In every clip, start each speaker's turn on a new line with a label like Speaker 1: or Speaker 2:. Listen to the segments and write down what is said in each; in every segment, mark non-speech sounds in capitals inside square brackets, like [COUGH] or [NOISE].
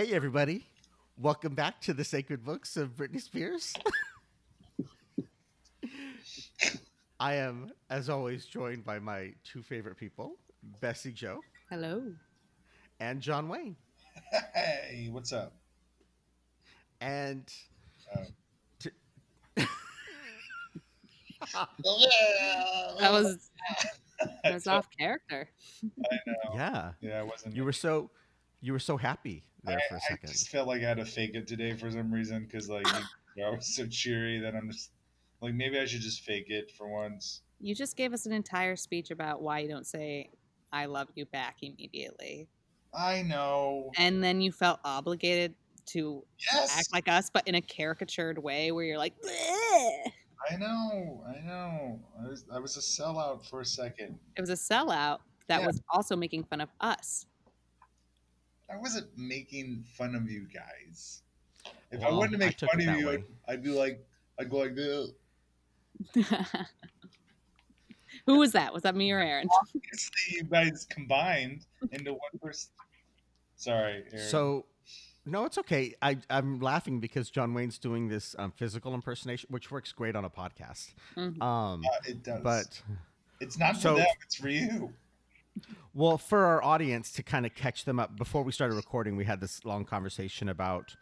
Speaker 1: Hey, everybody. Welcome back to the Sacred Books of Britney Spears. [LAUGHS] I am, as always, joined by my two favorite people, Bessie Jo
Speaker 2: Hello.
Speaker 1: and John Wayne.
Speaker 3: Hey, what's up?
Speaker 1: And
Speaker 3: Oh.
Speaker 1: t- [LAUGHS]
Speaker 2: That was that was off character.
Speaker 3: I know.
Speaker 1: yeah,
Speaker 3: Yeah, I wasn't.
Speaker 1: you were so you were so happy there
Speaker 3: I,
Speaker 1: for a
Speaker 3: I
Speaker 1: second.
Speaker 3: I just felt like I had to fake it today for some reason because like you- [LAUGHS] I was so cheery that I'm just like maybe I should just fake it for once.
Speaker 2: You just gave us an entire speech about why you don't say I love you back immediately.
Speaker 3: I know.
Speaker 2: And then you felt obligated to
Speaker 3: Yes,
Speaker 2: act like us, but in a caricatured way where you're like, "Bleh."
Speaker 3: I know. I know. I was I was a sellout for a second.
Speaker 2: it was a sellout that
Speaker 3: Yeah.
Speaker 2: was also making fun of us.
Speaker 3: I wasn't making fun of you guys. If I wanted to make fun of you,
Speaker 1: way.
Speaker 3: I'd, I'd be like, I'd go like, "Ugh." [LAUGHS]
Speaker 2: Who was that? Was that me or Aaron?
Speaker 3: obviously you guys combined into one person. Sorry, Aaron.
Speaker 1: So, no, it's okay. I, I'm laughing because John Wayne's doing this um, physical impersonation, which works great on a podcast.
Speaker 2: Mhm.
Speaker 1: Um,
Speaker 3: Uh, it does,
Speaker 1: but
Speaker 3: it's not for
Speaker 1: so-
Speaker 3: them; it's for you.
Speaker 1: Well, for our audience to kind of catch them up, before we started recording, we had this long conversation about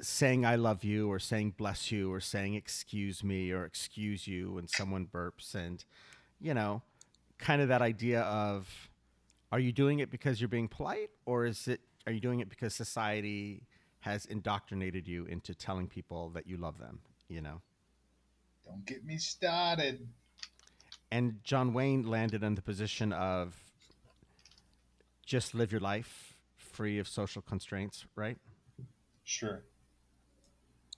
Speaker 1: saying I love you or saying bless you or saying excuse me or excuse you when someone burps. And, you know, kind of that idea of are you doing it because you're being polite or is it, are you doing it because society has indoctrinated you into telling people that you love them, you know?
Speaker 3: Don't get me started.
Speaker 1: And John Wayne landed in the position of just live your life free of social constraints, right?
Speaker 3: Sure.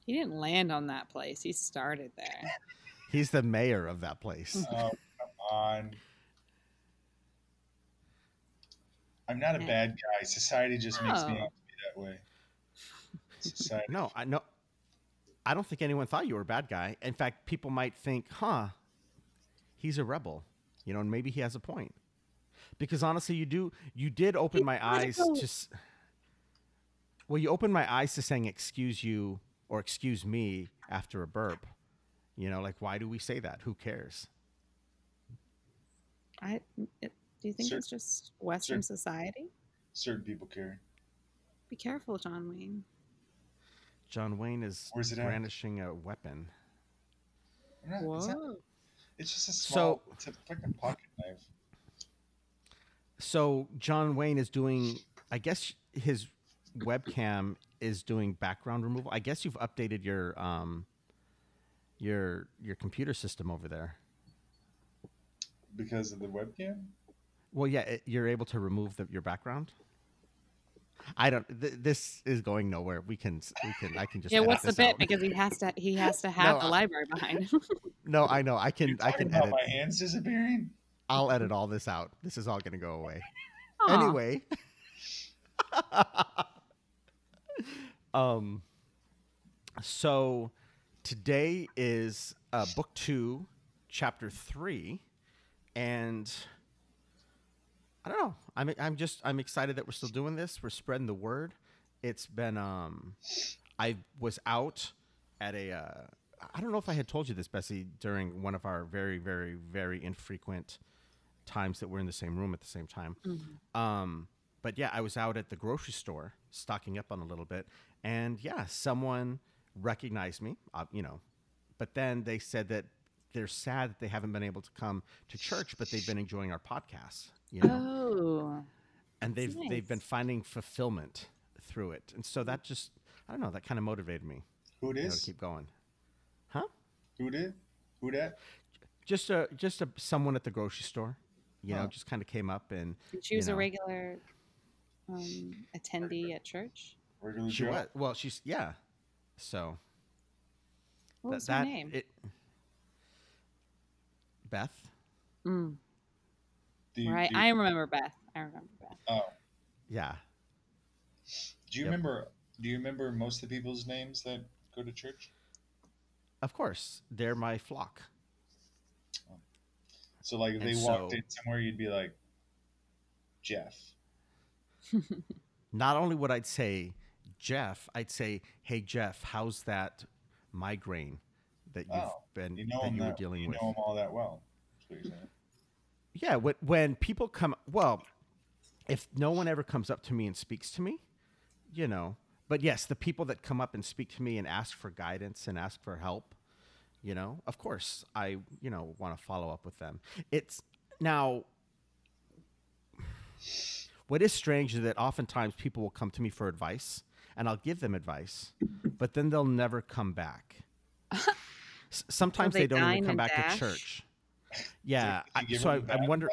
Speaker 2: He didn't land on that place. He started there. [LAUGHS]
Speaker 1: He's the mayor of that place. [LAUGHS]
Speaker 3: Oh, come on. I'm not a bad guy. Society just makes me
Speaker 2: Oh.
Speaker 3: out to be that way. Society.
Speaker 1: No, I know. I don't think anyone thought you were a bad guy. In fact, people might think, "Huh, he's a rebel," you know, and maybe he has a point. Because honestly, you do you did open
Speaker 2: He's
Speaker 1: my eyes
Speaker 2: political.
Speaker 1: to. Well, you opened my eyes to saying "excuse you" or "excuse me" after a burp. You know, like why do we say that? Who cares?
Speaker 2: I it, do you think
Speaker 3: Cer-
Speaker 2: it's just Western society?
Speaker 3: Certain people care.
Speaker 2: Be careful, John Wayne.
Speaker 1: John Wayne is
Speaker 3: Where's it at?
Speaker 1: brandishing a weapon.
Speaker 3: I'm not- it's, not-
Speaker 2: Whoa.
Speaker 3: it's just a small.
Speaker 1: So-
Speaker 3: it's a fucking pocket knife.
Speaker 1: So John Wayne is doing, I guess his webcam is doing background removal. I guess you've updated your um your your computer system over there.
Speaker 3: Because of the webcam?
Speaker 1: Well, yeah, it, you're able to remove the, your background. I don't. Th- this is going nowhere. We can. We can. I can just.
Speaker 2: Yeah, what's the
Speaker 1: this
Speaker 2: bit?
Speaker 1: out.
Speaker 2: Because he has to he has to have
Speaker 1: No,
Speaker 2: the
Speaker 1: I-
Speaker 2: library behind him. [LAUGHS]
Speaker 1: No, I know. I can.
Speaker 3: You
Speaker 1: I can
Speaker 3: about
Speaker 1: edit.
Speaker 3: my hands disappearing?
Speaker 1: I'll edit all this out. This is all going to go away. [LAUGHS]
Speaker 2: Aw.
Speaker 1: anyway [LAUGHS] um so today is uh, book two chapter three and i don't know i'm i'm just i'm excited that we're still doing this we're spreading the word it's been um i was out at a uh, i don't know if i had told you this bessie during one of our very very very infrequent times that we're in the same room at the same time um, but yeah, I was out at the grocery store stocking up on a little bit, and yeah, someone recognized me, uh, you know, but then they said that they're sad that they haven't been able to come to church, but they've been enjoying our podcast, you know,
Speaker 2: Oh,
Speaker 1: and they've
Speaker 2: that's
Speaker 1: they've been finding fulfillment through it, and so that just I don't know that kind of motivated me,
Speaker 3: Who it
Speaker 1: you know, to keep going. Huh?
Speaker 3: Who did? Who that?
Speaker 1: Just a just a someone at the grocery store, you know, just kind of came up and
Speaker 2: Did she was
Speaker 1: know.
Speaker 2: a regular um, attendee at church.
Speaker 3: Regular
Speaker 1: she was well, she's yeah, so.
Speaker 2: What
Speaker 1: That-
Speaker 2: was her
Speaker 1: that-
Speaker 2: name?
Speaker 1: it- Beth.
Speaker 2: Mm,
Speaker 3: Do you,
Speaker 2: right,
Speaker 3: do you-
Speaker 2: I remember Beth. I remember Beth.
Speaker 3: oh,
Speaker 1: Yeah.
Speaker 3: do you
Speaker 1: Yep.
Speaker 3: remember? Do you remember most of the people's names that go to church?
Speaker 1: Of course. They're my flock.
Speaker 3: So, like, if
Speaker 1: And
Speaker 3: they walked in somewhere, you'd be like, Jeff.
Speaker 1: Not only would I say Jeff, I'd say, "Hey Jeff, how's that migraine that you've
Speaker 3: Oh,
Speaker 1: been
Speaker 3: You know
Speaker 1: that you were
Speaker 3: that,
Speaker 1: dealing
Speaker 3: you
Speaker 1: with?"
Speaker 3: know him all that well. That's what you're saying.
Speaker 1: Yeah, when, when people come, well, if no one ever comes up to me and speaks to me, you know, but yes, the people that come up and speak to me and ask for guidance and ask for help, you know, of course, I, you know, want to follow up with them. It's now, what is strange is that oftentimes people will come to me for advice and I'll give them advice, but then they'll never come back. [LAUGHS] S- Sometimes
Speaker 2: they
Speaker 1: they, don't even come back
Speaker 2: dash?
Speaker 1: to church. Yeah,
Speaker 3: Do
Speaker 1: I,
Speaker 3: give
Speaker 1: so I,
Speaker 3: him
Speaker 1: I'm wondering.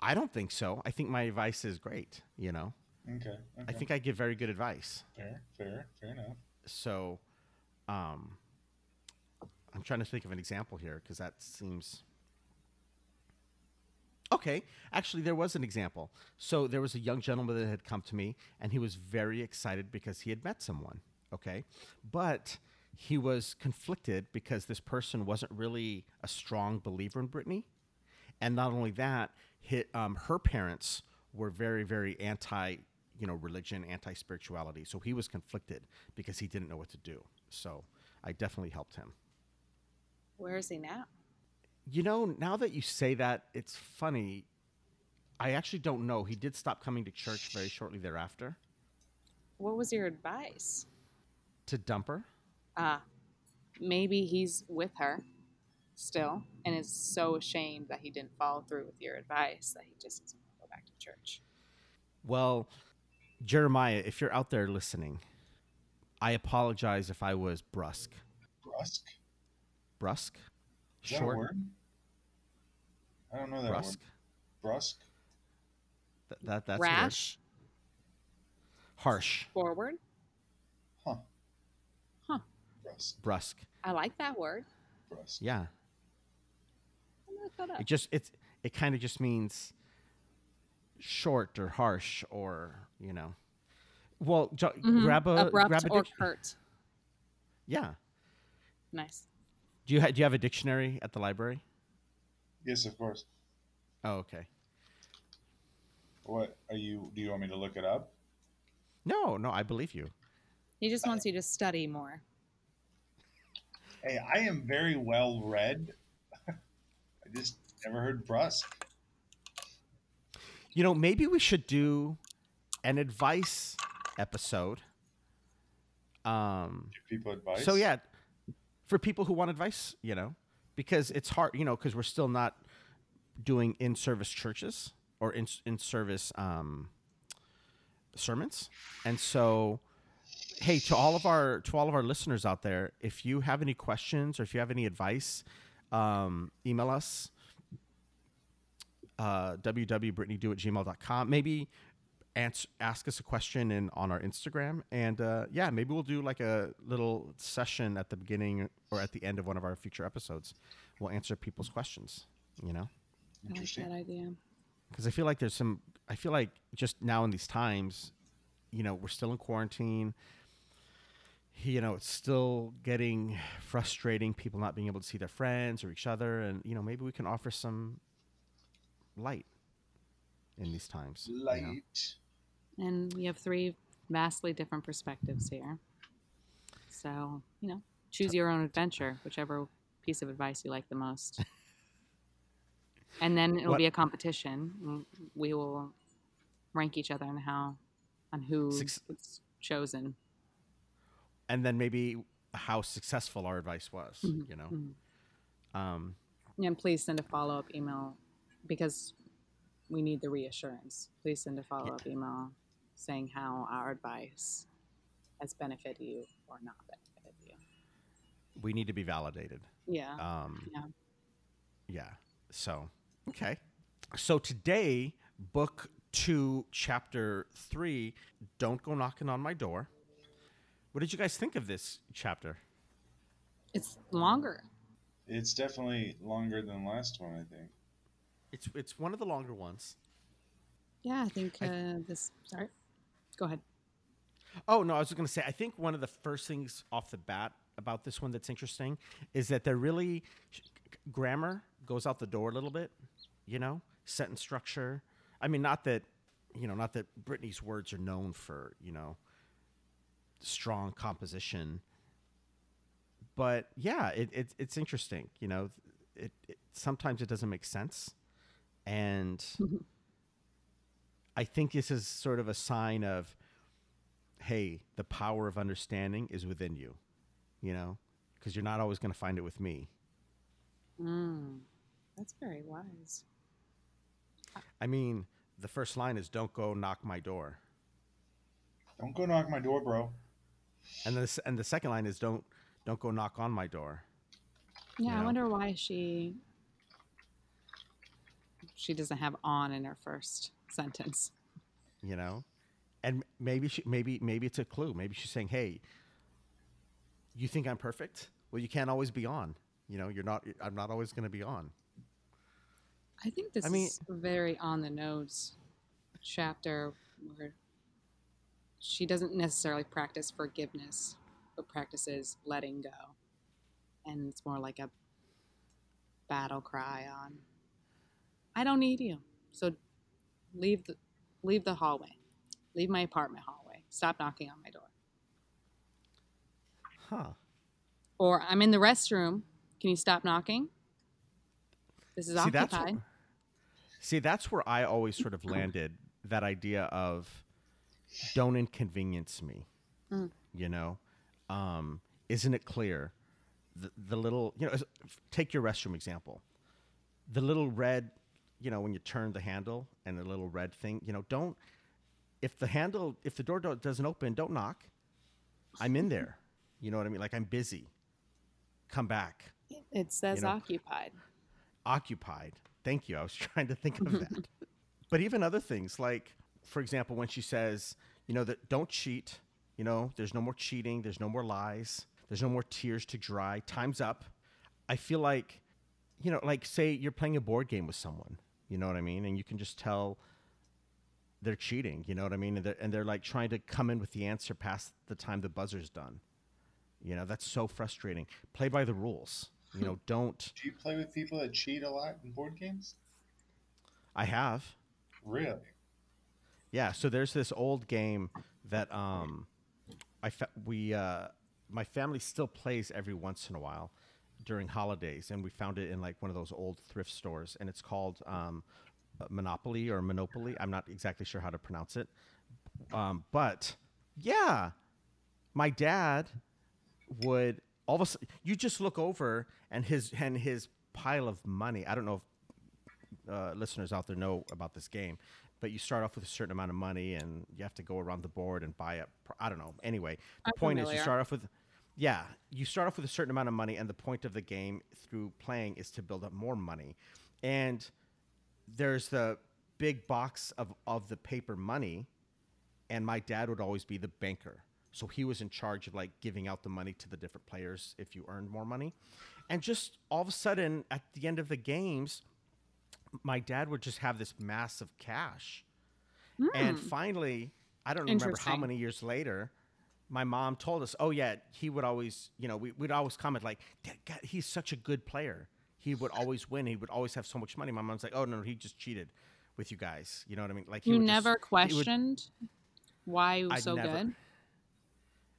Speaker 1: I don't think so. I think my advice is great. You know,
Speaker 3: Okay. okay.
Speaker 1: I think I give very good advice.
Speaker 3: fair, fair, fair enough.
Speaker 1: So, um, I'm trying to think of an example here because that seems okay. Actually, there was an example. So there was a young gentleman that had come to me, and he was very excited because he had met someone. Okay, but he was conflicted because this person wasn't really a strong believer in Britney, and not only that, um, her parents were very, very anti, you know, religion, anti spirituality. So he was conflicted because he didn't know what to do. So I definitely helped him.
Speaker 2: Where is he now?
Speaker 1: You know, now that you say that, it's funny. I actually don't know. He did stop coming to church very shortly thereafter
Speaker 2: What was your advice?
Speaker 1: to dump her.
Speaker 2: Ah, maybe he's with her still and is so ashamed that he didn't follow through with your advice that he just doesn't want to go back to church.
Speaker 1: Well, Jeremiah, if you're out there listening, I apologize if I was brusque.
Speaker 3: Brusque.
Speaker 1: Brusque?
Speaker 3: Is that a word? I don't know that
Speaker 1: Brusque?
Speaker 3: word. Brusque.
Speaker 1: Th- that, that's a word. Harsh.
Speaker 2: forward.
Speaker 3: Huh.
Speaker 2: Huh.
Speaker 3: Brusque.
Speaker 1: Brusque.
Speaker 2: I like that word.
Speaker 3: Brusque.
Speaker 1: Yeah.
Speaker 2: I'm gonna look that up.
Speaker 1: It just it's it kind of just means short or harsh or you know. Well, jo-
Speaker 2: Mhm.
Speaker 1: grab a
Speaker 2: abrupt
Speaker 1: grab a
Speaker 2: or
Speaker 1: dic-
Speaker 2: curt.
Speaker 1: yeah.
Speaker 2: Nice.
Speaker 1: Do you ha- do you have a dictionary at the library?
Speaker 3: Yes, of course.
Speaker 1: Oh, okay.
Speaker 3: What are you? Do you want me to look it up?
Speaker 1: No, no, I believe you.
Speaker 2: He just wants you to study more.
Speaker 3: Hey, I am very well read. [LAUGHS] I just never heard brusque.
Speaker 1: You know, maybe we should do an advice episode. Um.
Speaker 3: Give people advice.
Speaker 1: So yeah, for people who want advice, you know, because it's hard, you know, because we're still not doing in-service churches or in in-service um, sermons, and so, hey, to all of our to all of our listeners out there, if you have any questions or if you have any advice, um, email us. Uh, www.britneydo at gmail.com. Maybe answer, ask us a question in on our Instagram, and uh, yeah, maybe we'll do like a little session at the beginning or at the end of one of our future episodes. We'll answer people's questions. You know,
Speaker 2: I like
Speaker 3: Interesting.
Speaker 2: that idea.
Speaker 1: because I feel like there's some. I feel like just now in these times, you know, we're still in quarantine. You know, it's still getting frustrating. People not being able to see their friends or each other, and you know, maybe we can offer some light in these times. you know?
Speaker 2: And we have three vastly different perspectives here. So, you know, choose your own adventure, whichever piece of advice you like the most. [LAUGHS] and then it'll
Speaker 1: What-
Speaker 2: be a competition. Mm, We will rank each other on how, on who
Speaker 1: Six-
Speaker 2: chosen.
Speaker 1: and then maybe how successful our advice was.
Speaker 2: Mhm,
Speaker 1: You know,
Speaker 2: mhm.
Speaker 1: um,
Speaker 2: And please send a follow up email because we need the reassurance. Please send a follow up email saying how our advice has benefited you or not benefited you.
Speaker 1: we need to be validated.
Speaker 2: Yeah.
Speaker 1: Um,
Speaker 2: Yeah.
Speaker 1: yeah. So, okay. So today, book two, chapter three, Don't Go Knocking on My Door. What did you guys think of this chapter?
Speaker 2: It's longer.
Speaker 3: It's definitely longer than the last one, I think.
Speaker 1: It's it's one of the longer ones.
Speaker 2: Yeah, I think
Speaker 1: I-
Speaker 2: uh, this. Sorry. Go ahead.
Speaker 1: Oh no, I was going to say I think one of the first things off the bat about this one that's interesting is that they're really grammar goes out the door a little bit, you know, sentence structure. I mean, not that you know, not that Britney's words are known for you know strong composition. But yeah, it, it it's interesting. You know, it, it sometimes it doesn't make sense, and mm-hmm. I think this is sort of a sign of, hey, the power of understanding is within you. You know, because you're not always going to find it with me.
Speaker 2: Mm, that's very wise.
Speaker 1: I mean, the first line is "Don't go knock my door,"
Speaker 3: Don't go knock my door, bro.
Speaker 1: and the and the second line is "Don't don't go knock on my door."
Speaker 2: Yeah,
Speaker 1: You
Speaker 2: I wonder why she she doesn't have on in her first sentence.
Speaker 1: You know, and maybe she maybe maybe it's a clue. Maybe she's saying, "Hey, you think I'm perfect? Well, you can't always be on. You know, you're not. I'm not always going to be on."
Speaker 2: I think this
Speaker 1: I mean-
Speaker 2: is a very on the nose chapter where she doesn't necessarily practice forgiveness, but practices letting go. And it's more like a battle cry on I don't need you. So leave the leave the hallway. Leave my apartment hallway. Stop knocking on my door.
Speaker 1: Huh.
Speaker 2: Or I'm in the restroom. Can you stop knocking? This is
Speaker 1: see, that's
Speaker 2: occupied.
Speaker 1: where, see, that's where I always sort of [CLEARS THROAT] landed that idea of don't inconvenience me.
Speaker 2: Mm.
Speaker 1: You know, um, isn't it clear? The, the little, you know, take your restroom example. The little red, you know, when you turn the handle and the little red thing, you know, don't, if the handle, if the door do- doesn't open, don't knock. I'm in there. [LAUGHS] You know what I mean? Like I'm busy. Come back
Speaker 2: It says
Speaker 1: know,
Speaker 2: occupied.
Speaker 1: occupied. Thank you. I was [LAUGHS] trying to think of that. [LAUGHS] but even other things like, for example, when she says, you know, that don't cheat, you know, there's no more cheating, there's no more lies, there's no more tears to dry, time's up. I feel like, you know, like say you're playing a board game with someone, you know what I mean? And you can just tell they're cheating, you know what I mean? And they're, and they're like trying to come in with the answer past the time the buzzer's done. You know, that's so frustrating. Play by the rules. You know, [LAUGHS] don't.
Speaker 3: Do you play with people that cheat a lot in board games?
Speaker 1: I have.
Speaker 3: Really?
Speaker 1: Yeah, so there's this old game that um, I fa- we uh, my family still plays every once in a while during holidays, and we found it in like one of those old thrift stores, and it's called um, Monopoly or Monopoly. I'm not exactly sure how to pronounce it, um, but yeah, my dad would all of a sudden you just look over and his and his pile of money. I don't know if uh, listeners out there know about this game, but you start off with a certain amount of money and you have to go around the board and buy up. I don't know. Anyway, the
Speaker 2: I'm
Speaker 1: point is you start off with, yeah, you start off with a certain amount of money, and the point of the game through playing is to build up more money. And there's the big box of, of the paper money, and my dad would always be the banker. So he was in charge of like giving out the money to the different players if you earned more money. And just all of a sudden at the end of the games, my dad would just have this massive cash. And hmm. finally, I don't remember how many years later, my mom told us, "Oh yeah, he would always, you know, we, we'd always comment like, God, he's such a good player. He would always win. He would always have so much money." My mom's like, "Oh no, he just cheated with you guys." You know what I mean? Like he
Speaker 2: You
Speaker 1: would just-
Speaker 2: never
Speaker 1: he would-
Speaker 2: questioned why he was
Speaker 1: I'd
Speaker 2: so
Speaker 1: never-
Speaker 2: good.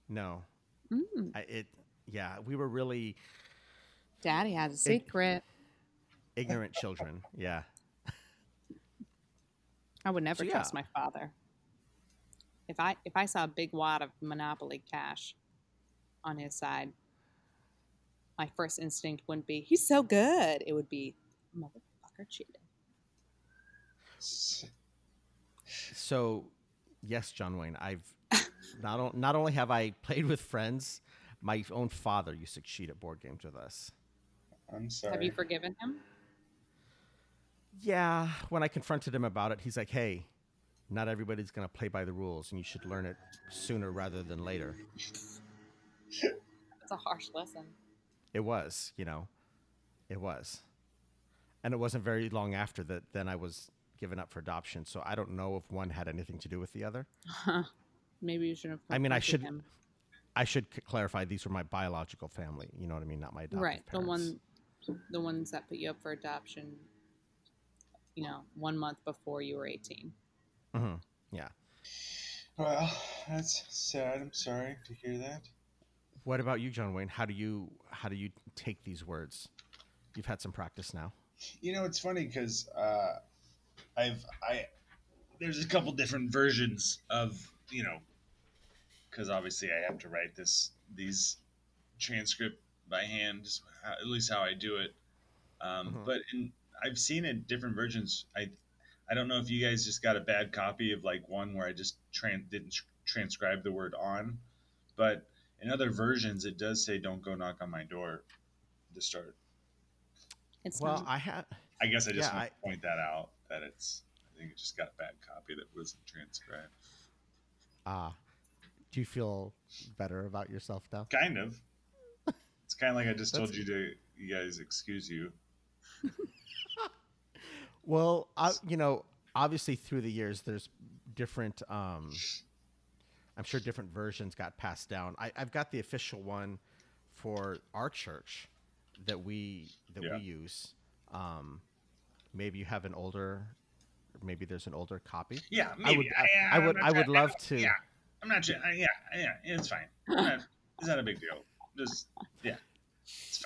Speaker 1: No,
Speaker 2: Mm.
Speaker 1: I, it. Yeah, we were really
Speaker 2: Daddy has a secret.
Speaker 1: ignorant children. Yeah.
Speaker 2: I would never
Speaker 1: So,
Speaker 2: trust
Speaker 1: yeah.
Speaker 2: my father. If I if I saw a big wad of Monopoly cash on his side, my first instinct wouldn't be he's so good. It would be motherfucker cheated.
Speaker 1: So, yes, John Wayne, I've [LAUGHS] not o- not only have I played with friends, my own father used to cheat at board games with us.
Speaker 3: I'm sorry.
Speaker 2: Have you forgiven him?
Speaker 1: Yeah, when I confronted him about it, he's like, "Hey, not everybody's going to play by the rules, and you should learn it sooner rather than later."
Speaker 2: That's a harsh lesson.
Speaker 1: It was, you know, it was, and it wasn't very long after that. Then I was given up for adoption, so I don't know if one had anything to do with the other. [LAUGHS]
Speaker 2: Maybe you should have.
Speaker 1: I mean, I should-
Speaker 2: him.
Speaker 1: I should clarify these were my biological family. You know what I mean? Not my adoptive
Speaker 2: right the
Speaker 1: parents.
Speaker 2: one, the ones that put you up for adoption. You know, one month before you were eighteen.
Speaker 1: Mhm. Yeah.
Speaker 3: Well, that's sad. I'm sorry to hear that.
Speaker 1: What about you, John Wayne? How do you how do you take these words? You've had some practice now.
Speaker 3: You know, it's funny because uh, I've I there's a couple different versions of you know because obviously I have to write this these transcript by hand, at least how I do it. Um,
Speaker 1: Mhm.
Speaker 3: But in, I've seen in different versions. I I don't know if you guys just got a bad copy of like one where I just tran- didn't tr- transcribe the word on, but in other versions it does say "Don't go knock on my door" to start.
Speaker 2: It's
Speaker 1: Well,
Speaker 2: not.
Speaker 1: I had
Speaker 3: I guess I just
Speaker 1: Yeah,
Speaker 3: want to point that out that it's. I think it just got a bad copy that wasn't transcribed.
Speaker 1: ah. do you feel better about yourself now?
Speaker 3: Kind of. [LAUGHS] It's kind of like I just told you to, you guys excuse you. [LAUGHS]
Speaker 1: Well, I, you know, obviously through the years, there's different. Um, I'm sure different versions got passed down. I, I've got the official one for our church that we that
Speaker 3: Yeah.
Speaker 1: we use. Um, maybe you have an older, maybe there's an older copy.
Speaker 3: Yeah,
Speaker 1: I would,
Speaker 3: maybe.
Speaker 1: I, I
Speaker 3: I'm
Speaker 1: would, I would love to.
Speaker 3: Yeah, I'm not. sure- Yeah, yeah, it's fine. [COUGHS] Not- It's not a big deal. Just yeah.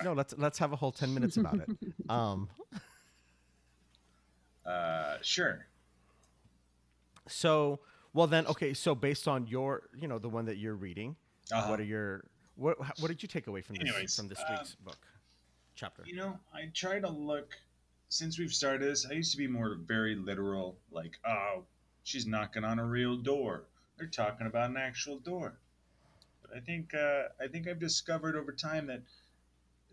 Speaker 1: No, let's let's have a whole ten minutes about it. [LAUGHS] Um,
Speaker 3: Uh, sure.
Speaker 1: so well then, okay. So based on your, you know, the one that you're reading,
Speaker 3: Uh-huh.
Speaker 1: what are your what what did you take away from this
Speaker 3: Anyways,
Speaker 1: from this
Speaker 3: um,
Speaker 1: week's book chapter?
Speaker 3: You know, I try to look since we've started this. I used to be more very literal, like, oh, she's knocking on a real door. They're talking about an actual door. But I think uh, I think I've discovered over time that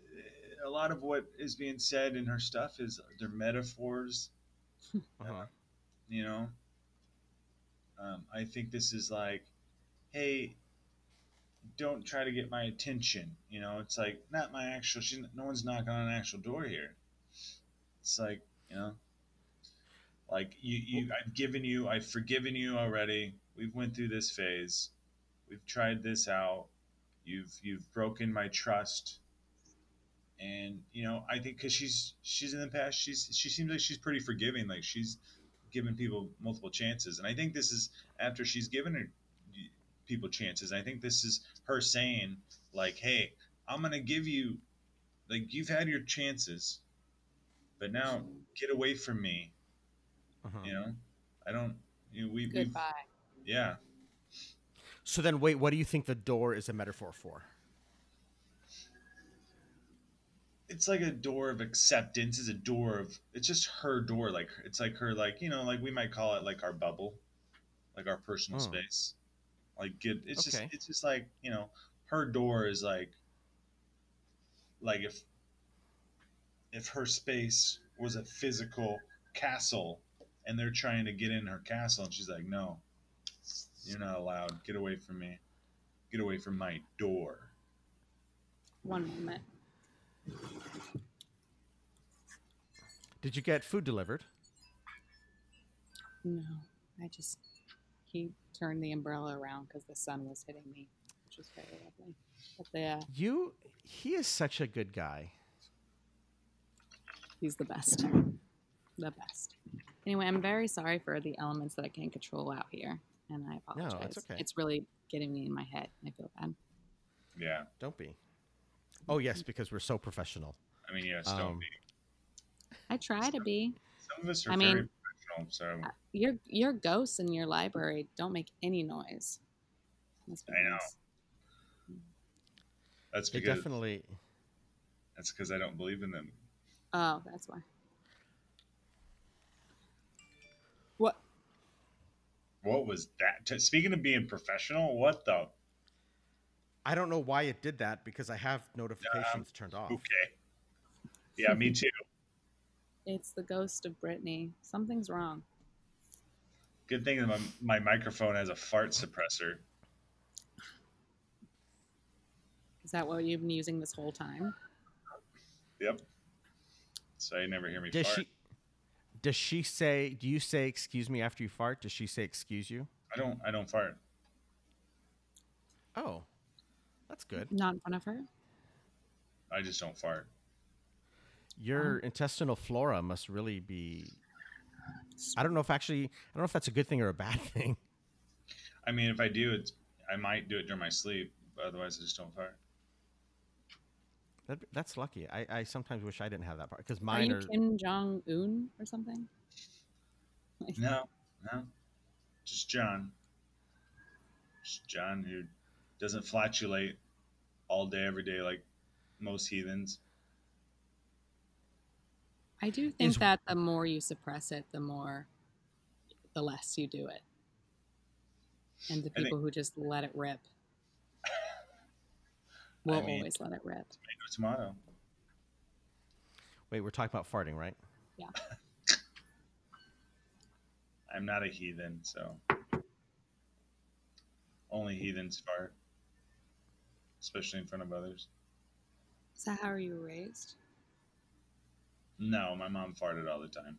Speaker 3: uh, a lot of what is being said in her stuff is they're metaphors. [LAUGHS]
Speaker 1: Uh-huh.
Speaker 3: You know, um, I think this is like, hey, don't try to get my attention. You know, it's like not my actual. She, no one's knocking on an actual door here. It's like you know, like you, you. I've given you. I've forgiven you already. We've went through this phase. We've tried this out. You've you've broken my trust. And you know, I think because she's she's in the past, she's she seems like she's pretty forgiving. Like she's given people multiple chances, and I think this is after she's given her people chances. I think this is her saying, like, "Hey, I'm gonna give you, like, you've had your chances, but now get away from me."
Speaker 1: Uh-huh.
Speaker 3: You know, I don't. You know, we,
Speaker 2: Goodbye.
Speaker 3: yeah.
Speaker 1: So then, wait, what do you think the door is a metaphor for?
Speaker 3: It's like a door of acceptance. It's a door of. It's just her door. Like it's like her. Like you know. Like we might call it like our bubble, like our personal
Speaker 1: Hmm.
Speaker 3: space. Like get. It's
Speaker 1: Okay.
Speaker 3: just. It's just like you know. Her door is like. Like if. If her space was a physical castle, and they're trying to get in her castle, and she's like, "No, you're not allowed. Get away from me. Get away from my door."
Speaker 2: One moment.
Speaker 1: Did you get food delivered?
Speaker 2: No, I just he turned the umbrella around because the sun was hitting me, which was very lovely. But the uh,
Speaker 1: You, he is such a good guy.
Speaker 2: he's the best, the best. Anyway, I'm very sorry for the elements that I can't control out here, and I apologize.
Speaker 1: No,
Speaker 2: apologize.
Speaker 1: it's okay.
Speaker 2: It's really getting me in my head. I feel bad.
Speaker 3: Yeah.
Speaker 1: Don't be. Oh yes, because we're so professional.
Speaker 3: I mean, yes,
Speaker 1: Um,
Speaker 3: don't be.
Speaker 2: I try to be.
Speaker 3: Some of us are
Speaker 2: I
Speaker 3: very
Speaker 2: mean-
Speaker 3: professional, so
Speaker 2: Uh, Your your ghosts in your library don't make any noise. Must be
Speaker 3: I know.
Speaker 2: nice.
Speaker 3: that's
Speaker 1: They
Speaker 3: because
Speaker 1: definitely.
Speaker 3: that's because I don't believe in them.
Speaker 2: Oh, that's why. What?
Speaker 3: What was that? Speaking of being professional, what the?
Speaker 1: I don't know why it did that because I have notifications um, turned off.
Speaker 3: Okay. Yeah, me too.
Speaker 2: It's the ghost of Britney. Something's wrong.
Speaker 3: Good thing that my, my microphone has a fart suppressor.
Speaker 2: Is that what you've been using this whole time?
Speaker 3: Yep. So you never hear me
Speaker 1: Does
Speaker 3: fart.
Speaker 1: she? Does she say? Do you say "excuse me" after you fart? Does she say "excuse you"?
Speaker 3: I don't. I don't fart.
Speaker 1: Oh, that's good.
Speaker 2: Not in front of her?
Speaker 3: I just don't fart.
Speaker 1: Your intestinal flora must really be. I don't know if actually. I don't know if that's a good thing or a bad [LAUGHS] thing.
Speaker 3: I mean, if I do, it's I might do it during my sleep, but otherwise I just don't fart.
Speaker 1: That, that's lucky. I, I sometimes wish I didn't have that part because
Speaker 2: Are
Speaker 1: mine
Speaker 2: you
Speaker 1: are.
Speaker 2: Kim Jong Un or something? [LAUGHS]
Speaker 3: No, no, just John. Just John who doesn't flatulate all day, every day like most heathens.
Speaker 2: I do think
Speaker 1: Is-
Speaker 2: that the more you suppress it, the more, the less you do it. And the
Speaker 3: I think-
Speaker 2: people who just let it rip [LAUGHS] will
Speaker 3: mean-
Speaker 2: always let it rip.
Speaker 3: Tomato, tomato.
Speaker 1: Wait, we're talking about farting, right? Yeah. [LAUGHS]
Speaker 3: I'm not a heathen, so only heathens fart, especially in front of others.
Speaker 2: Is that how you were raised?
Speaker 3: No, my mom farted all the time.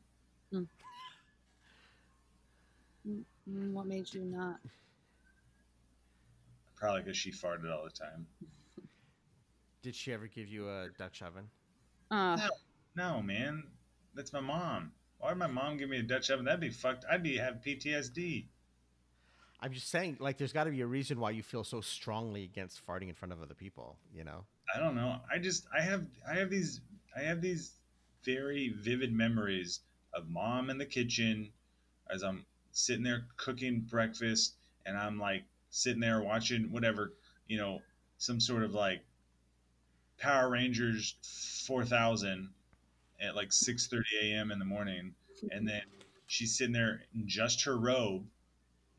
Speaker 2: Mm, What made you not?
Speaker 3: Probably because she farted all the time. [LAUGHS]
Speaker 1: Did she ever give you a Dutch oven?
Speaker 2: Uh,
Speaker 3: No. No, man, that's my mom. Why would my mom give me a Dutch oven? That'd be fucked. I'd be have PTSD.
Speaker 1: I'm just saying, like, there's got to be a reason why you feel so strongly against farting in front of other people. You know?
Speaker 3: I don't know. I just I have I have these I have these very vivid memories of mom in the kitchen as I'm sitting there cooking breakfast and I'm like sitting there watching whatever, you know, some sort of like Power Rangers 4000 at like 6:30 a.m. in the morning and then she's sitting there in just her robe,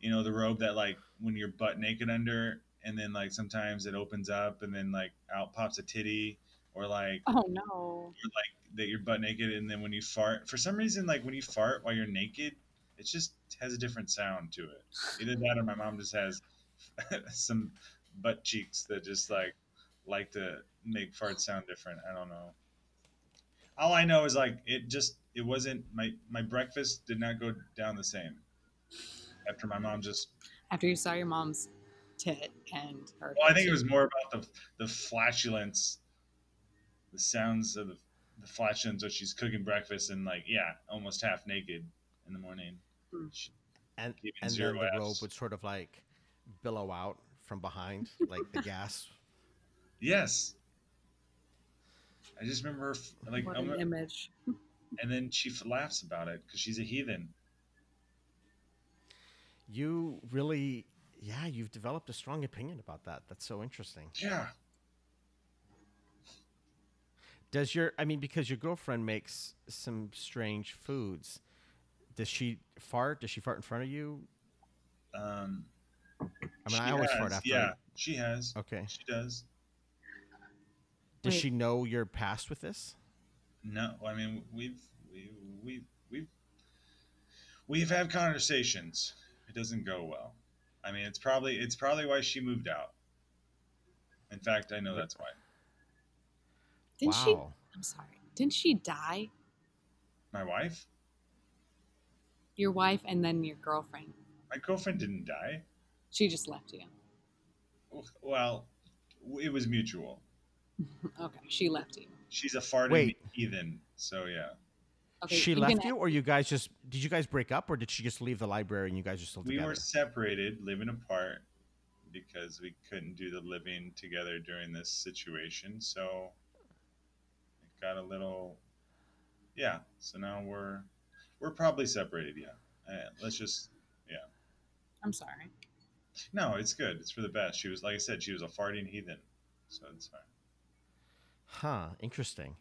Speaker 3: you know, the robe that like when you're butt naked under, and then like sometimes it opens up, and then like out pops a titty, or like
Speaker 2: oh no.
Speaker 3: like that you're butt naked, and then when you fart, for some reason, like when you fart while you're naked, it just has a different sound to it. Either that, or my mom just has [LAUGHS] some butt cheeks that just like like to make farts sound different. I don't know. All I know is like it just it wasn't my my breakfast did not go down the same after my mom just
Speaker 2: After you saw your mom's tit and her.
Speaker 3: well I think it was more about the the flatulence the sounds of the, the flatulence when she's cooking breakfast and like yeah almost half naked in the morning
Speaker 2: Hmm.
Speaker 3: She-
Speaker 1: And
Speaker 3: Giving
Speaker 1: and
Speaker 3: zero
Speaker 1: then the robe
Speaker 3: Fs.
Speaker 1: would sort of like billow out from behind, [LAUGHS] like the gas.
Speaker 3: yes I just remember like
Speaker 2: what
Speaker 3: I'm-
Speaker 2: an image. [LAUGHS]
Speaker 3: and then she laughs about it because she's a heathen
Speaker 1: You really, yeah, you've developed a strong opinion about that. That's so interesting.
Speaker 3: yeah
Speaker 1: Does your, I mean, because your girlfriend makes some strange foods, does she fart? Does she fart in front of you?
Speaker 3: um
Speaker 1: I mean, I always fart after.
Speaker 3: yeah she has
Speaker 1: Okay.
Speaker 3: she does
Speaker 1: Does
Speaker 2: Wait.
Speaker 1: she know your past with this?
Speaker 3: No, I mean we've we we we've we've had conversations. It doesn't go well. I mean, it's probably it's probably why she moved out. In fact, I know that's why.
Speaker 2: Didn't she? I'm sorry. Didn't she die?
Speaker 3: My wife,
Speaker 2: Your wife and then your girlfriend.
Speaker 3: my girlfriend didn't die.
Speaker 2: She just left you.
Speaker 3: Well, it was mutual. [LAUGHS]
Speaker 2: Okay, she left you.
Speaker 3: She's a farting
Speaker 1: Wait.
Speaker 3: heathen, so yeah.
Speaker 2: Okay,
Speaker 1: she
Speaker 2: you
Speaker 1: left
Speaker 2: can-
Speaker 1: you, or you guys just did you guys break up, or did she just leave the library and you guys are still together?
Speaker 3: We were separated, living apart, because we couldn't do the living together during this situation. So it got a little, yeah. So now we're we're probably separated. Yeah. Uh, let's just yeah.
Speaker 2: I'm sorry.
Speaker 3: no. It's good. It's for the best. She was like I said. She was a farting heathen, so it's fine.
Speaker 1: Huh. Interesting.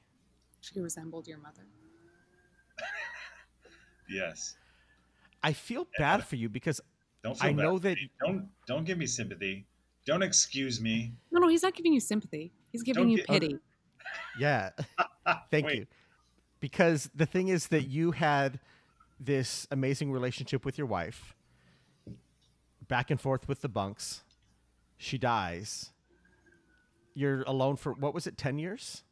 Speaker 2: She resembled your mother.
Speaker 3: Yes.
Speaker 1: I feel bad for you because
Speaker 3: Don't feel
Speaker 1: I
Speaker 3: bad
Speaker 1: know that-
Speaker 3: Don't don't give me sympathy. Don't excuse me.
Speaker 2: No, no, he's not giving you sympathy. He's giving
Speaker 3: Don't
Speaker 2: you
Speaker 3: get-
Speaker 2: pity. [LAUGHS]
Speaker 1: yeah. [LAUGHS] Thank
Speaker 3: Wait.
Speaker 1: you. Because the thing is that you had this amazing relationship with your wife, back and forth with the bunks. She dies. You're alone for what was it, 10 years?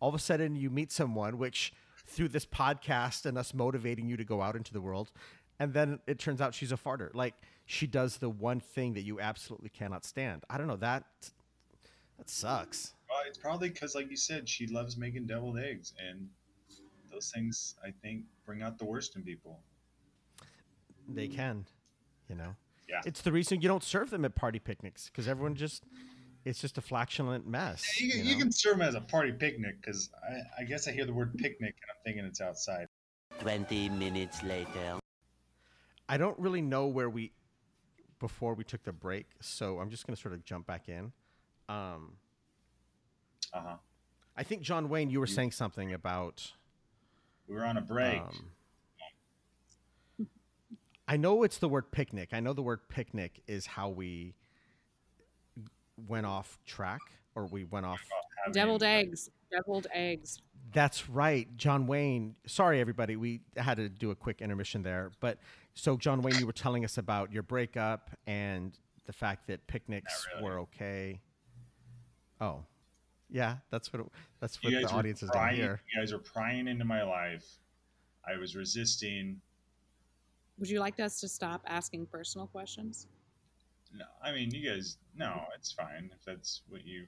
Speaker 1: All of a sudden, you meet someone, which through this podcast and us motivating you to go out into the world, and then it turns out she's a farter. Like, she does the one thing that you absolutely cannot stand. I don't know. That, that sucks.
Speaker 3: Well, it's probably because, like you said, she loves making deviled eggs, and those things I think bring out the worst in people.
Speaker 1: they can you know
Speaker 3: Yeah.
Speaker 1: It's the reason you don't serve them at party picnics because everyone just it's just a flatulent mess.
Speaker 3: You,
Speaker 1: you
Speaker 3: can- you
Speaker 1: know?
Speaker 3: can serve them as a party picnic because I, I guess I hear the word picnic and I'm thinking it's outside.
Speaker 4: 20 minutes later.
Speaker 1: I don't really know where we before we took the break, so I'm just going to sort of jump back in. Um,
Speaker 3: Uh huh.
Speaker 1: I think John Wayne, you were saying something about.
Speaker 3: We were on a break.
Speaker 1: um, I know it's the word picnic. I know the word picnic is how we went off track, or we went off.
Speaker 3: Having-
Speaker 2: Deviled eggs. Deviled eggs.
Speaker 1: That's right, John Wayne. Sorry, everybody. We had to do a quick intermission there. But so, John Wayne, you were telling us about your breakup and the fact that picnics
Speaker 3: really.
Speaker 1: were okay. Oh, yeah, that's what it, that's what the
Speaker 3: were
Speaker 1: audience is going to
Speaker 3: prying,
Speaker 1: hear.
Speaker 3: You guys are prying into my life. I was resisting.
Speaker 2: Would you like us to stop asking personal questions?
Speaker 3: No, I mean, you guys. No, it's fine if that's what you.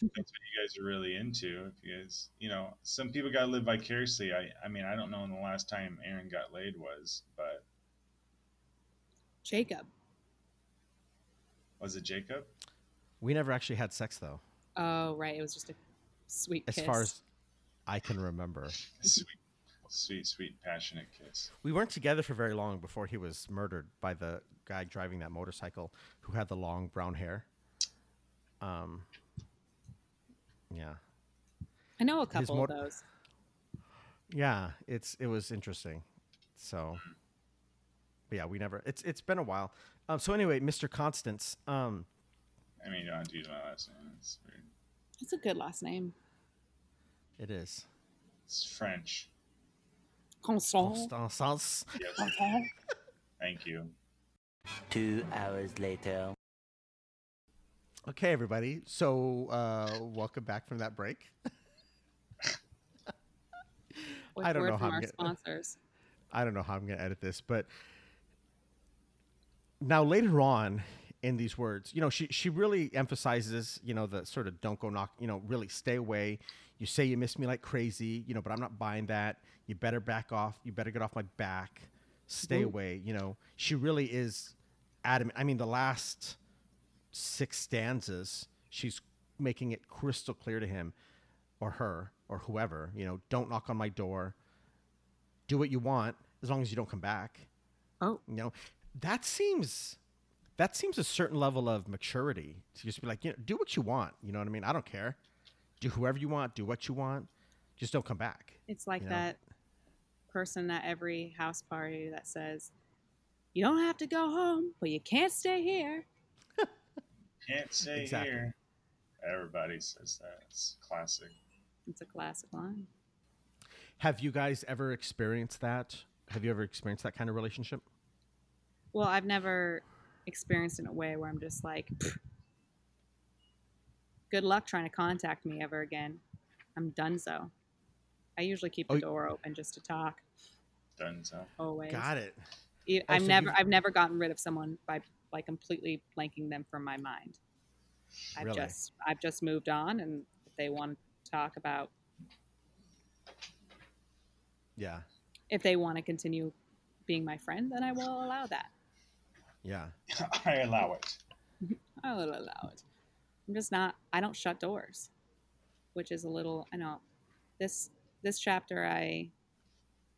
Speaker 3: if that's what you guys are really into. If you guys, you know, some people got to live vicariously. I, I mean, I don't know when the last time Aaron got laid was, but
Speaker 2: Jacob.
Speaker 3: was it Jacob?
Speaker 1: We never actually had sex though,
Speaker 2: Oh, right. It was just a sweet
Speaker 1: as
Speaker 2: kiss.
Speaker 1: far as I can remember. [LAUGHS]
Speaker 3: Sweet, sweet, sweet, passionate kiss.
Speaker 1: We weren't together for very long before he was murdered by the guy driving that motorcycle who had the long brown hair. Um, yeah,
Speaker 2: I know a couple
Speaker 1: mot-
Speaker 2: of those.
Speaker 1: yeah, it's it was interesting. So, but yeah, we never. It's it's been a while. Um, so anyway, Mr. Constance. Um,
Speaker 3: I mean, you don't have to use my last name. It's weird.
Speaker 2: It's a good last name.
Speaker 1: it is
Speaker 3: It's French.
Speaker 2: Constant.
Speaker 1: Constance.
Speaker 3: Yes. Thank you.
Speaker 4: Two hours later.
Speaker 1: Okay, everybody. So uh, welcome back from that break. I don't know how I'm
Speaker 2: our
Speaker 1: gonna-
Speaker 2: sponsors.
Speaker 1: I don't know how I'm going to edit this, but now later on in these words, you know, she she really emphasizes, you know, the sort of don't go knock, you know, really stay away. You say you miss me like crazy, you know, but I'm not buying that. You better back off. You better get off my back. Stay mm-hmm. away. You know, she really is adamant. I mean, the last six stanzas, she's making it crystal clear to him or her or whoever, you know, don't knock on my door do what you want as long as you don't come back.
Speaker 2: Oh,
Speaker 1: You know, that seems that seems a certain level of maturity to just be like, you know, do what you want. You know what I mean? I don't care. Do whoever you want, do what you want. Just don't come back.
Speaker 2: it's like
Speaker 1: You know?
Speaker 2: that person at every house party that says, "You don't have to go home, but you can't stay here." [LAUGHS]
Speaker 3: Can't stay
Speaker 1: Exactly.
Speaker 3: here. Everybody says that. It's classic.
Speaker 2: It's a classic line.
Speaker 1: Have you guys ever experienced that? Have you ever experienced that kind of relationship?
Speaker 2: Well, I've never experienced in a way where I'm just like, "Good luck trying to contact me ever again." I'm done. So, I usually keep oh, the
Speaker 1: Oh,
Speaker 2: door open just to talk.
Speaker 3: Done so.
Speaker 2: Always.
Speaker 1: Got it. Oh,
Speaker 2: I've
Speaker 1: so
Speaker 2: never
Speaker 1: you've-
Speaker 2: I've never gotten rid of someone by by completely blanking them from my mind. I've
Speaker 1: Really?
Speaker 2: just I've just moved on and if they want to talk about
Speaker 1: Yeah.
Speaker 2: if they want to continue being my friend, then I will allow that.
Speaker 1: Yeah. [LAUGHS]
Speaker 3: I allow it. [LAUGHS]
Speaker 2: I will allow it. I'm just not I don't shut doors. Which is a little I know this this chapter I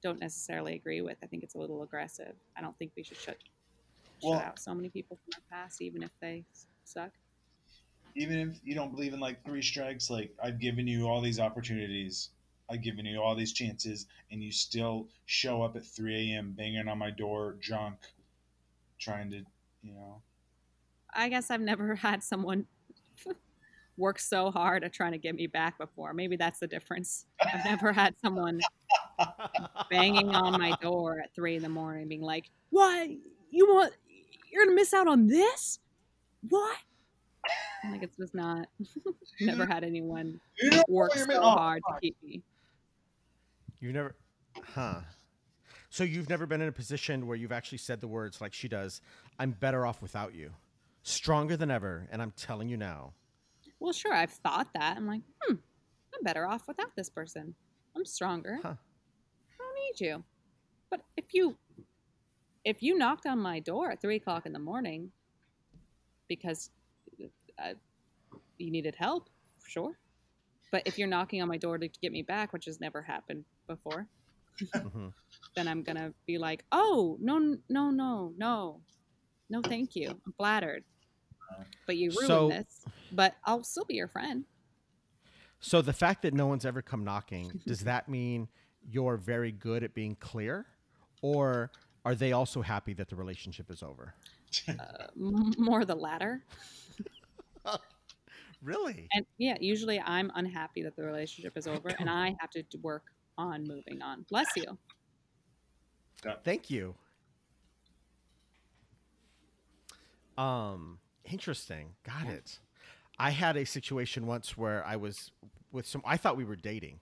Speaker 2: don't necessarily agree with. I think it's a little aggressive. I don't think we should shut
Speaker 3: Well-
Speaker 2: shut out so many people from the past, even if they suck.
Speaker 3: Even if you don't believe in like three strikes, like I've given you all these opportunities, I've given you all these chances, and you still show up at 3 a.m. banging on my door, drunk, trying to, you know.
Speaker 2: I guess I've never [LAUGHS] had someone work so hard at trying to get me back before. Maybe that's the difference. I've never had someone banging on my door at three in the morning, being like, "What? You want? You're gonna miss out on this? What?" I'm Like it's just not. [LAUGHS] never had anyone work
Speaker 3: you
Speaker 2: so?
Speaker 3: Oh,
Speaker 2: hard to keep me.
Speaker 1: You've never, huh? So you've never been in a position where you've actually said the words like she does. I'm better off without you, stronger than ever, and I'm telling you now.
Speaker 2: Well, sure, I've thought that. I'm like, hmm, I'm better off without this person. I'm stronger.
Speaker 1: Huh.
Speaker 2: I need you. But if you if you knocked on my door at three o'clock in the morning because uh, you needed help, sure. But if you're knocking on my door to get me back, which has never happened before,
Speaker 1: Mhm. [LAUGHS]
Speaker 2: then I'm gonna be like, "Oh, no, no, no, no, no, thank you. I'm flattered, but you ruined
Speaker 1: So-
Speaker 2: this. But I'll still be your friend.
Speaker 1: So the fact that no one's ever come knocking, [LAUGHS] does that mean you're very good at being clear? Or are they also happy that the relationship is over?
Speaker 2: Uh, m- more the latter. [LAUGHS]
Speaker 1: Really?
Speaker 2: And yeah, usually I'm unhappy that the relationship is over, and I have to work on moving on. Bless you.
Speaker 1: Thank you. Um, interesting. Got
Speaker 2: Yeah.
Speaker 1: it. I had a situation once where I was with some I thought we were dating.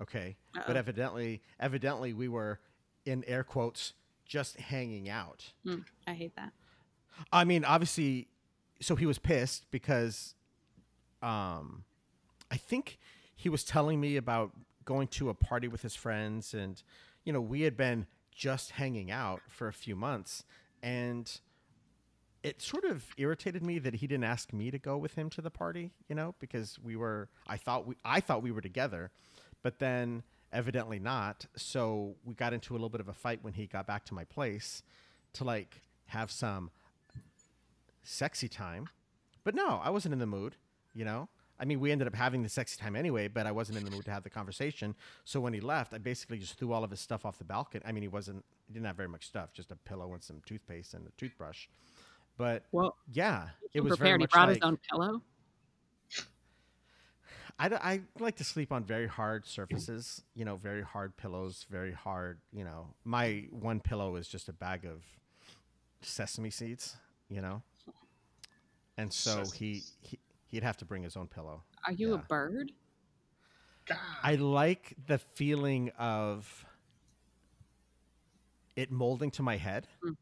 Speaker 1: Okay. But
Speaker 2: Uh-oh.
Speaker 1: evidently evidently we were in air quotes just hanging out.
Speaker 2: Mm, I hate that.
Speaker 1: I mean, obviously, so he was pissed because, um, I think he was telling me about going to a party with his friends, and you know, we had been just hanging out for a few months, and it sort of irritated me that he didn't ask me to go with him to the party. You know, because we were, I thought we, I thought we were together, but then evidently not. So we got into a little bit of a fight when he got back to my place to like have some sexy time. But no, I wasn't in the mood, you know? I mean, we ended up having the sexy time anyway, but I wasn't in the mood to have the conversation. So when he left, I basically just threw all of his stuff off the balcony. I mean, he wasn't, he didn't have very much stuff, just a pillow and some toothpaste and a toothbrush. But
Speaker 2: Well,
Speaker 1: yeah, it
Speaker 2: he
Speaker 1: was very
Speaker 2: prepared. He brought
Speaker 1: like,
Speaker 2: his own pillow.
Speaker 1: I, d- I like to sleep on very hard surfaces, you know, very hard pillows, very hard, you know. My one pillow is just a bag of sesame seeds, you know. And so he, he he'd have to bring his own pillow.
Speaker 2: Are you a bird?
Speaker 3: God.
Speaker 1: I like the feeling of it molding to my head,
Speaker 2: Mm.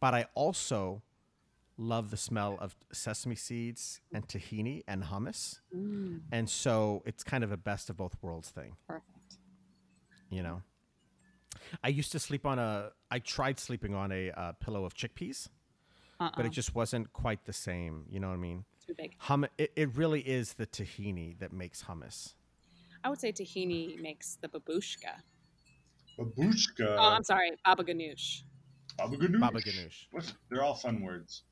Speaker 1: but I also love the smell of sesame seeds and tahini and hummus.
Speaker 2: Mm,
Speaker 1: And so it's kind of a best of both worlds thing,
Speaker 2: perfect.
Speaker 1: you know. I used to sleep on a I tried sleeping on a uh, pillow of chickpeas,
Speaker 2: Uh-uh.
Speaker 1: but it just wasn't quite the same, you know what I mean?
Speaker 2: too big.
Speaker 1: Hum it, it really is the tahini that makes hummus.
Speaker 2: I would say tahini makes the babushka.
Speaker 3: Babushka.
Speaker 2: oh, I'm sorry, baba ganoush.
Speaker 3: Baba ganoush.
Speaker 1: Baba ganoush.
Speaker 3: What? They're all fun words.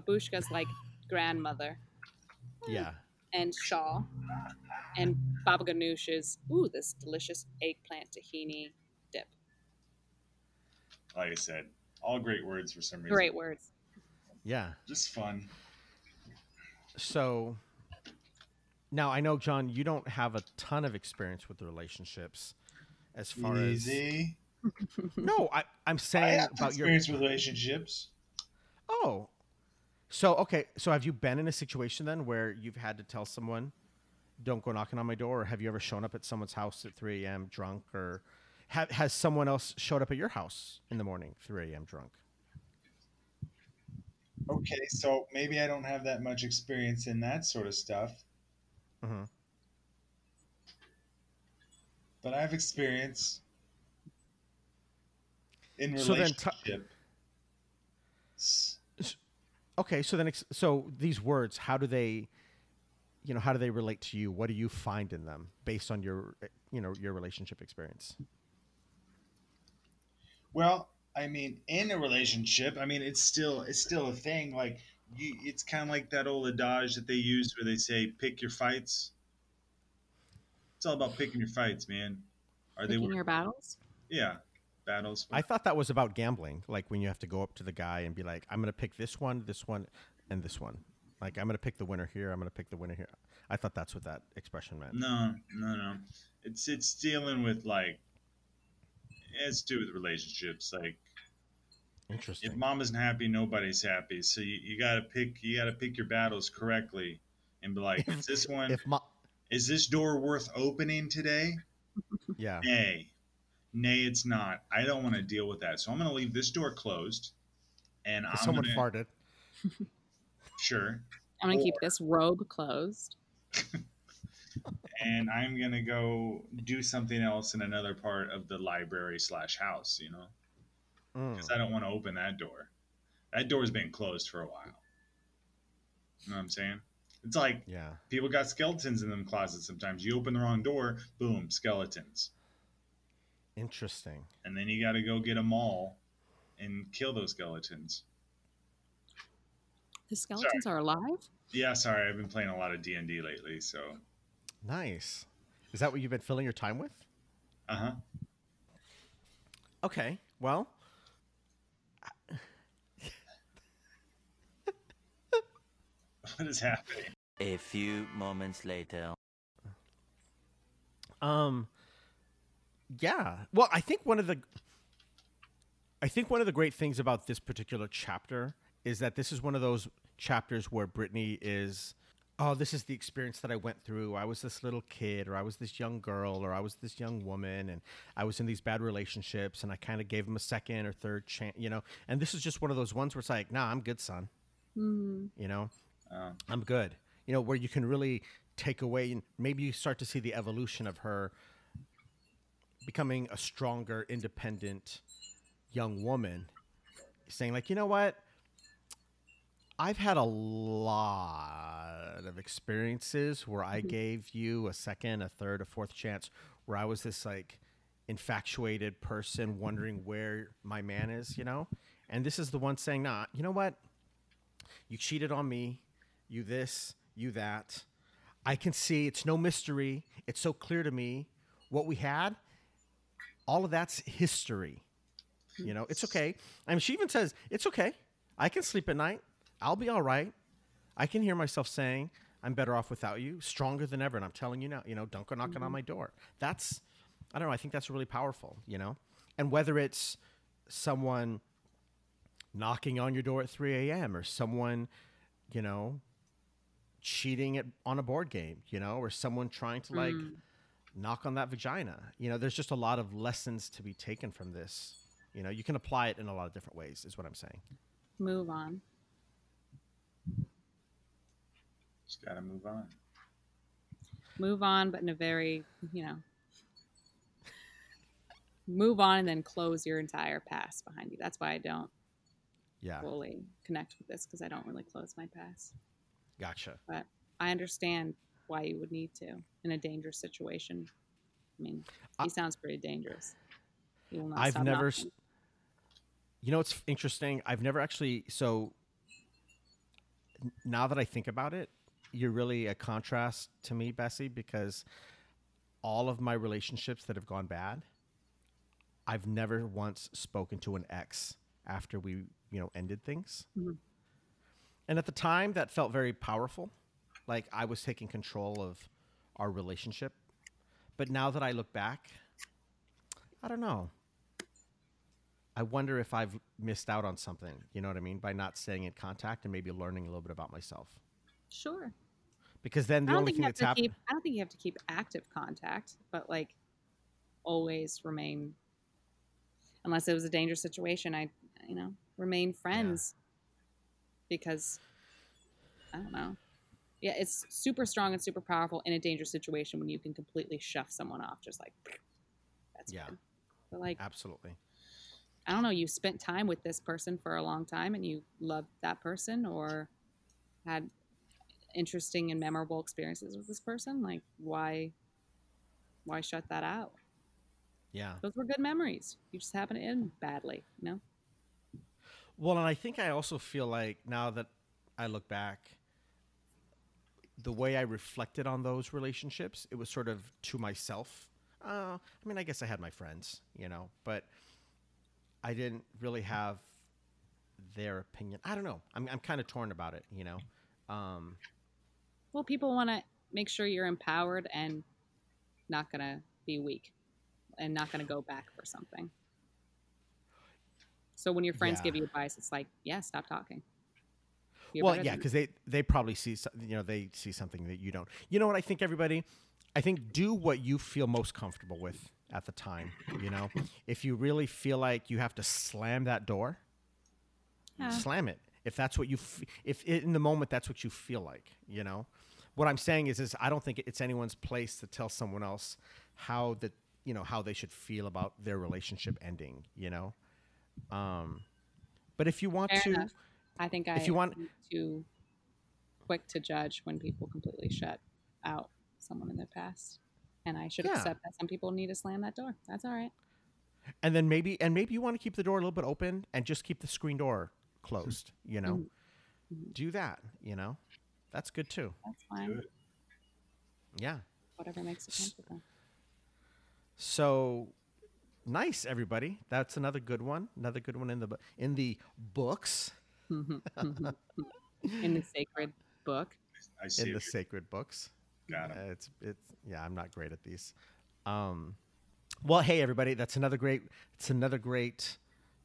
Speaker 2: Babushka's like grandmother
Speaker 1: Yeah.
Speaker 2: and shawl, and baba ganoush is ooh this delicious eggplant tahini dip.
Speaker 3: Like I said, all great words for some reason.
Speaker 2: Great words.
Speaker 1: Yeah.
Speaker 3: Just fun.
Speaker 1: So now I know, John, you don't have a ton of experience with the relationships as far as
Speaker 3: Easy.
Speaker 1: as. No, I, I'm
Speaker 3: I
Speaker 1: saying
Speaker 3: have
Speaker 1: about your.
Speaker 3: experience with relationships.
Speaker 1: Oh. So, okay. So have you been in a situation then where you've had to tell someone, don't go knocking on my door? Or have you ever shown up at someone's house at 3 a.m. drunk? Or ha- has someone else showed up at your house in the morning, 3 a.m. drunk?
Speaker 3: Okay, so maybe I don't have that much experience in that sort of stuff,
Speaker 1: hmm
Speaker 3: but I have experience in
Speaker 1: So
Speaker 3: relationship. S-
Speaker 1: Okay, so then, ex- so these words, how do they, you know, how do they relate to you? What do you find in them based on your, eh, you know, your relationship experience?
Speaker 3: Well, I mean, in a relationship, I mean, it's still it's still a thing. Like you, it's kind of like that old adage that they use where they say, "Pick your fights." It's all about picking your fights, man. Are they?
Speaker 2: Picking
Speaker 3: worth-
Speaker 2: your battles.
Speaker 3: Yeah, battles.
Speaker 1: I thought that was about gambling, like when you have to go up to the guy and be like, "I'm going to pick this one, this one, and this one." Like I'm going to pick the winner here. I'm going to pick the winner here. I thought that's what that expression meant.
Speaker 3: No, no, no. It's it's dealing with like it's to do with relationships. Like
Speaker 1: Interesting.
Speaker 3: if mom isn't happy, nobody's happy. So you, you gotta pick you gotta pick your battles correctly and be like, is this one
Speaker 1: if my,
Speaker 3: is this door worth opening today?
Speaker 1: yeah,
Speaker 3: Nay. Nay, it's not. I don't want to deal with that. So I'm gonna leave this door closed and I'm
Speaker 1: someone
Speaker 3: gonna,
Speaker 1: farted. [LAUGHS]
Speaker 3: sure.
Speaker 2: I'm gonna keep this robe closed. [LAUGHS]
Speaker 3: And I'm gonna go do something else in another part of the library slash house, you know?
Speaker 1: Mm.
Speaker 3: because I don't want to open that door. That door's been closed for a while. You know what I'm saying? It's like
Speaker 1: Yeah.
Speaker 3: people got skeletons in them closets sometimes. You open the wrong door, boom, skeletons.
Speaker 1: Interesting.
Speaker 3: And then you got to go get a maul and kill those skeletons.
Speaker 2: The skeletons are alive?
Speaker 3: Yeah, sorry, I've been playing a lot of D&D lately, so
Speaker 1: Nice. Is that what you've been filling your time with?
Speaker 3: uh-huh.
Speaker 1: Okay. Well, [LAUGHS]
Speaker 3: What is happening?
Speaker 4: A few moments later.
Speaker 1: Um, yeah. Well, I think one of the, I think one of the great things about this particular chapter is that this is one of those chapters where Britney is, oh, this is the experience that I went through. I was this little kid, or I was this young girl, or I was this young woman, and I was in these bad relationships, and I kind of gave them a second or third chance, you know. And this is just one of those ones where it's like, nah, I'm good, son.
Speaker 2: Mm,
Speaker 1: You know,
Speaker 3: Oh,
Speaker 1: I'm good. You know, where you can really take away and maybe you start to see the evolution of her becoming a stronger, independent young woman, saying, like, you know what? I've had a lot of experiences where I
Speaker 2: Mhm.
Speaker 1: gave you a second, a third, a fourth chance, where I was this like infatuated person wondering where my man is, you know? And this is the one saying, nah, you know what? You cheated on me. You this, you that. I can see it's no mystery. It's so clear to me what we had. All of that's history. You know, it's okay. I mean, she even says, it's okay. I can sleep at night. I'll be all right. I can hear myself saying, I'm better off without you, stronger than ever. And I'm telling you now, you know, don't go knocking on my door. That's, I don't know, I think that's really powerful, you know? And whether it's someone knocking on your door at 3 a.m. or someone, you know, cheating at, on a board game, you know, or someone trying to like
Speaker 2: Mm.
Speaker 1: Knock on that vagina. You know, there's just a lot of lessons to be taken from this. You know, you can apply it in a lot of different ways, is what I'm saying.
Speaker 2: move on.
Speaker 3: just got to move on.
Speaker 2: Move on, but in a very, you know, [LAUGHS] move on and then close your entire past behind you. That's why I don't
Speaker 1: Yeah,
Speaker 2: fully connect with this because I don't really close my past.
Speaker 1: gotcha.
Speaker 2: But I understand why you would need to in a dangerous situation. I mean, he
Speaker 1: I-
Speaker 2: sounds pretty dangerous. He will not
Speaker 1: I've never,
Speaker 2: knocking.
Speaker 1: you know, it's interesting. I've never actually, so now that I think about it, you're really a contrast to me, Bessie, because all of my relationships that have gone bad, I've never once spoken to an ex after we, you know, ended things.
Speaker 2: Mhm.
Speaker 1: And at the time, that felt very powerful. Like I was taking control of our relationship. But now that I look back, I don't know. I wonder if I've missed out on something, you know what I mean, by not staying in contact and maybe learning a little bit about myself.
Speaker 2: Sure.
Speaker 1: Because then the only thing that's
Speaker 2: keep. I don't think you have to keep active contact, but like always remain. Unless it was a dangerous situation, I, you know, remain friends. Because I don't know. Yeah, it's super strong and super powerful in a dangerous situation when you can completely shove someone off, just like. That's
Speaker 1: Yeah.
Speaker 2: But like,
Speaker 1: Absolutely.
Speaker 2: I don't know, you spent time with this person for a long time and you loved that person or had interesting and memorable experiences with this person, like why why shut that out?
Speaker 1: Yeah.
Speaker 2: Those were good memories. You just happen to end badly, you know?
Speaker 1: Well, and I think I also feel like now that I look back, the way I reflected on those relationships, it was sort of to myself. Uh, I mean, I guess I had my friends, you know, but I didn't really have their opinion. I don't know. I'm, I'm kind of torn about it, you know. Um,
Speaker 2: Well, people want to make sure you're empowered and not going to be weak and not going to go back for something. So when your friends
Speaker 1: Yeah.
Speaker 2: give you advice, it's like, yeah, stop talking. You're
Speaker 1: well, yeah, because they they probably see you know they see something that you don't. You know what I think, everybody. I think do what you feel most comfortable with at the time. You know, if you really feel like you have to slam that door,
Speaker 2: Yeah.
Speaker 1: slam it. If that's what you, f- if in the moment that's what you feel like, you know. What I'm saying is, is I don't think it's anyone's place to tell someone else how that you know how they should feel about their relationship ending. You know, Um, but if you want
Speaker 2: Fair
Speaker 1: to,
Speaker 2: enough. I think I
Speaker 1: If you want-
Speaker 2: am too quick to judge when people completely shut out someone in their past. And I should
Speaker 1: Yeah.
Speaker 2: accept that some people need to slam that door. That's all right.
Speaker 1: and then maybe and maybe you want to keep the door a little bit open and just keep the screen door closed. [LAUGHS] You know,
Speaker 2: Mhm. Mhm.
Speaker 1: do that. You know, that's good too.
Speaker 2: That's fine.
Speaker 1: Yeah.
Speaker 2: Whatever makes you comfortable.
Speaker 1: So nice, everybody. That's another good one. Another good one in the in the books.
Speaker 2: In the sacred book.
Speaker 3: I see.
Speaker 1: in the sacred books.
Speaker 3: Got 'em.
Speaker 1: Uh, It's it's yeah, I'm not great at these. Um, well, hey everybody, that's another great it's another great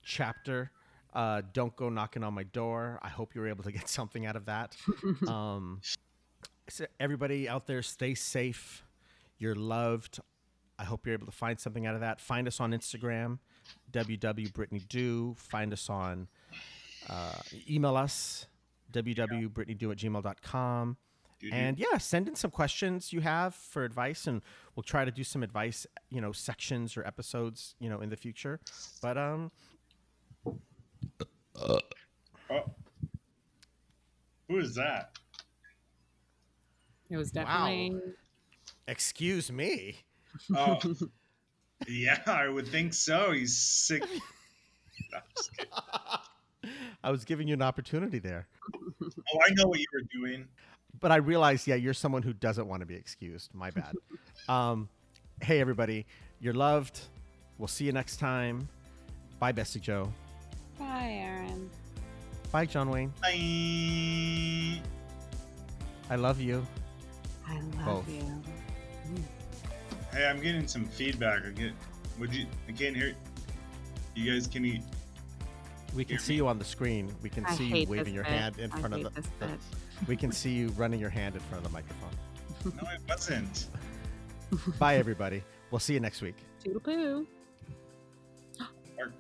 Speaker 1: chapter. Uh, don't go knocking on my door. I hope you're able to get [LAUGHS] something out of that. um, so everybody out there, stay safe. You're loved. I hope you're able to find something out of that. Find us on Instagram, www.britneydo. Find us on uh, email us, www.britneydo at gmail.com.
Speaker 3: Doo-doo.
Speaker 1: And yeah, send in some questions you have for advice, and we'll try to do some advice, you know, sections or episodes, you know, in the future. But um,
Speaker 3: oh. Who is that?
Speaker 2: It was
Speaker 1: Wow.
Speaker 2: definitely
Speaker 1: excuse me. [LAUGHS]
Speaker 3: Oh, yeah, I would think so. He's sick. [LAUGHS] No, I'm just kidding.
Speaker 1: I was giving you an opportunity there,
Speaker 3: Oh, I know what you were doing.
Speaker 1: but I realized, yeah, you're someone who doesn't want to be excused. My bad. [LAUGHS] um, hey, everybody, you're loved. We'll see you next time. Bye, Bessie Jo.
Speaker 2: Bye, Aaron.
Speaker 1: Bye, John Wayne.
Speaker 3: Bye.
Speaker 1: I love you.
Speaker 2: I love
Speaker 1: Both.
Speaker 2: you.
Speaker 3: Hey, I'm getting some feedback. I get. Would you? I can't hear. You guys can eat.
Speaker 1: We can see you on the screen. We can
Speaker 2: I
Speaker 1: see you waving your
Speaker 2: bit.
Speaker 1: hand in
Speaker 2: I
Speaker 1: front of
Speaker 2: hate
Speaker 1: the, the. [LAUGHS] We can see you running your hand in front of the microphone. [LAUGHS]
Speaker 3: No, it wasn't. [LAUGHS]
Speaker 1: Bye, everybody. We'll see you next week.
Speaker 2: Toodle poo.
Speaker 3: Or-